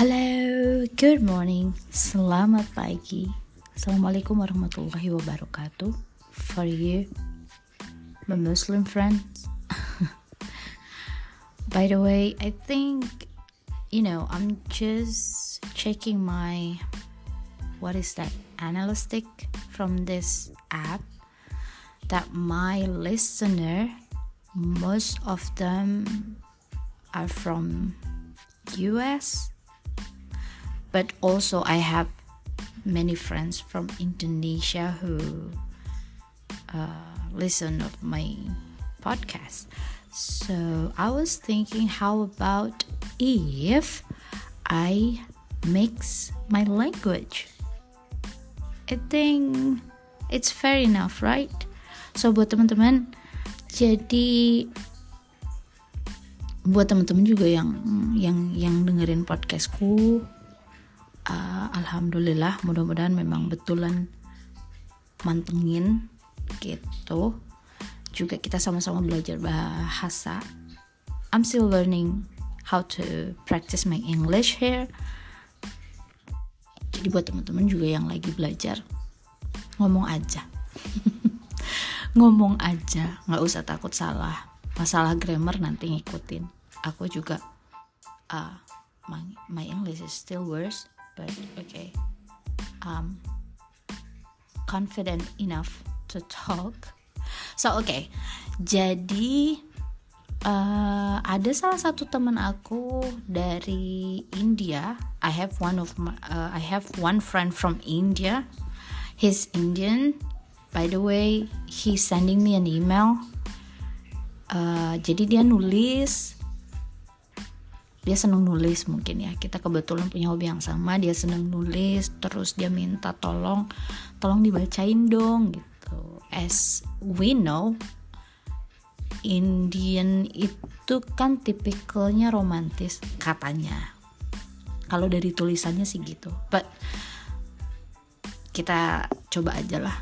Halo, good morning, selamat pagi. Assalamualaikum warahmatullahi wabarakatuh. For you, my Muslim friends. By the way, I think you know I'm just checking my what is that analytic from this app that my listener most of them are from US but also I have many friends from Indonesia who uh, listen of my podcast. So I was thinking, how about if I mix my language? I think it's fair enough, right? So buat teman-teman, jadi buat teman-teman juga yang yang yang dengerin podcastku uh, alhamdulillah mudah-mudahan memang betulan mantengin gitu. Juga kita sama-sama belajar bahasa. I'm still learning how to practice my English here. Jadi buat teman-teman juga yang lagi belajar ngomong aja. Ngomong aja nggak usah takut salah. Masalah grammar nanti ngikutin. Aku juga uh, my, my English is still worse but okay um confident enough to talk. So okay jadi uh, ada salah satu teman aku dari India. I have one of my, uh, I have one friend from India. He's Indian. By the way he's sending me an email. Uh, jadi dia nulis dia seneng nulis mungkin ya. Kita kebetulan punya hobi yang sama dia seneng nulis terus dia minta tolong tolong dibacain dong gitu. As we know Indian itu kan tipikalnya romantis katanya. Kalau dari tulisannya sih gitu. But kita coba aja lah.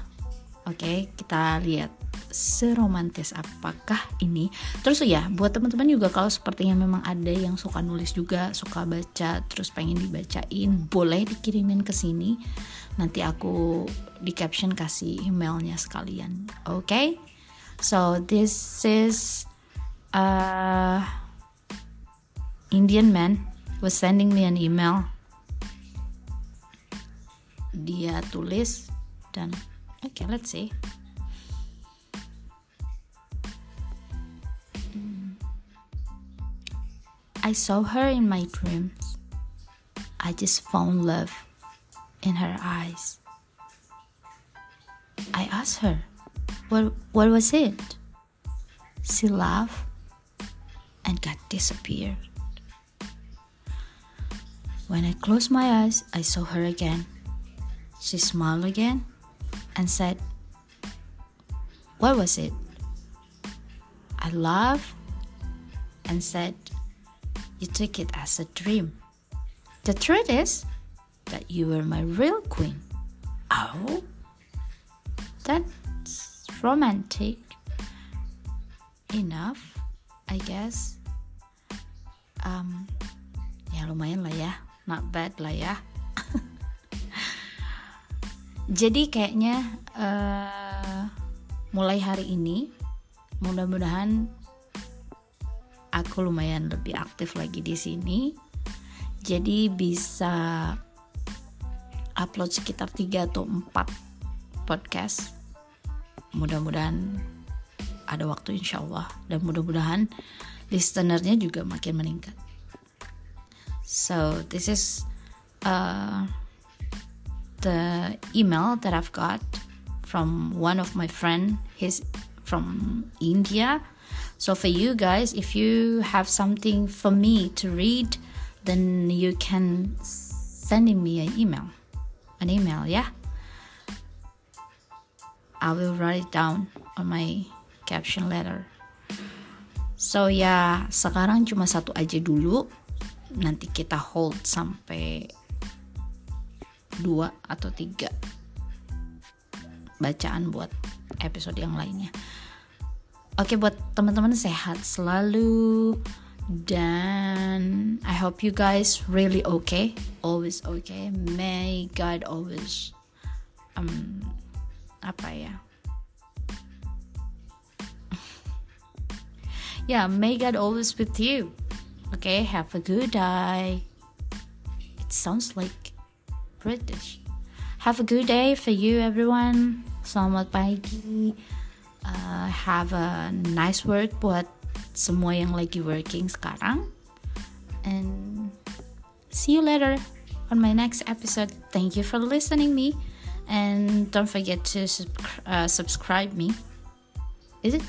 Oke okay, kita lihat seromantis apakah ini? Terus ya buat teman-teman juga kalau sepertinya memang ada yang suka nulis juga suka baca terus pengen dibacain boleh dikirimin ke sini. Nanti aku di caption kasih emailnya sekalian oke? Okay? so this is uh, Indian man was sending me an email. Dia tulis dan oke okay, let's see I saw her in my dreams. I just found love in her eyes. I asked her, what, what was it? She laughed and got disappeared. When I closed my eyes, I saw her again. She smiled again and said, What was it? I laughed and said, you took it as a dream. The truth is that you were my real queen. Oh, that's romantic enough, I guess. Um, ya lumayan lah ya, not bad lah ya. Jadi kayaknya uh, mulai hari ini, mudah-mudahan aku lumayan lebih aktif lagi di sini. Jadi bisa upload sekitar 3 atau 4 podcast. Mudah-mudahan ada waktu insya Allah. Dan mudah-mudahan listenernya juga makin meningkat. So this is uh, the email that I've got from one of my friend. He's from India So for you guys, if you have something for me to read, then you can sending me an email. An email, yeah. I will write it down on my caption letter. So ya, sekarang cuma satu aja dulu. Nanti kita hold sampai dua atau tiga bacaan buat episode yang lainnya. Oke buat teman-teman sehat selalu dan I hope you guys really okay. Always okay. May God always um apa ya? Yeah may God always with you. Okay have a good day. It sounds like British. Have a good day for you everyone. Selamat pagi uh, have a nice work buat semua yang lagi working sekarang and see you later on my next episode. Thank you for listening me. And don't forget to uh, subscribe me. Is it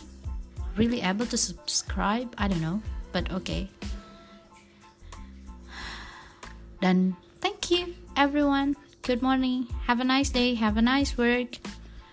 really able to subscribe? I don't know but okay. Then thank you everyone. Good morning. Have a nice day. Have a nice work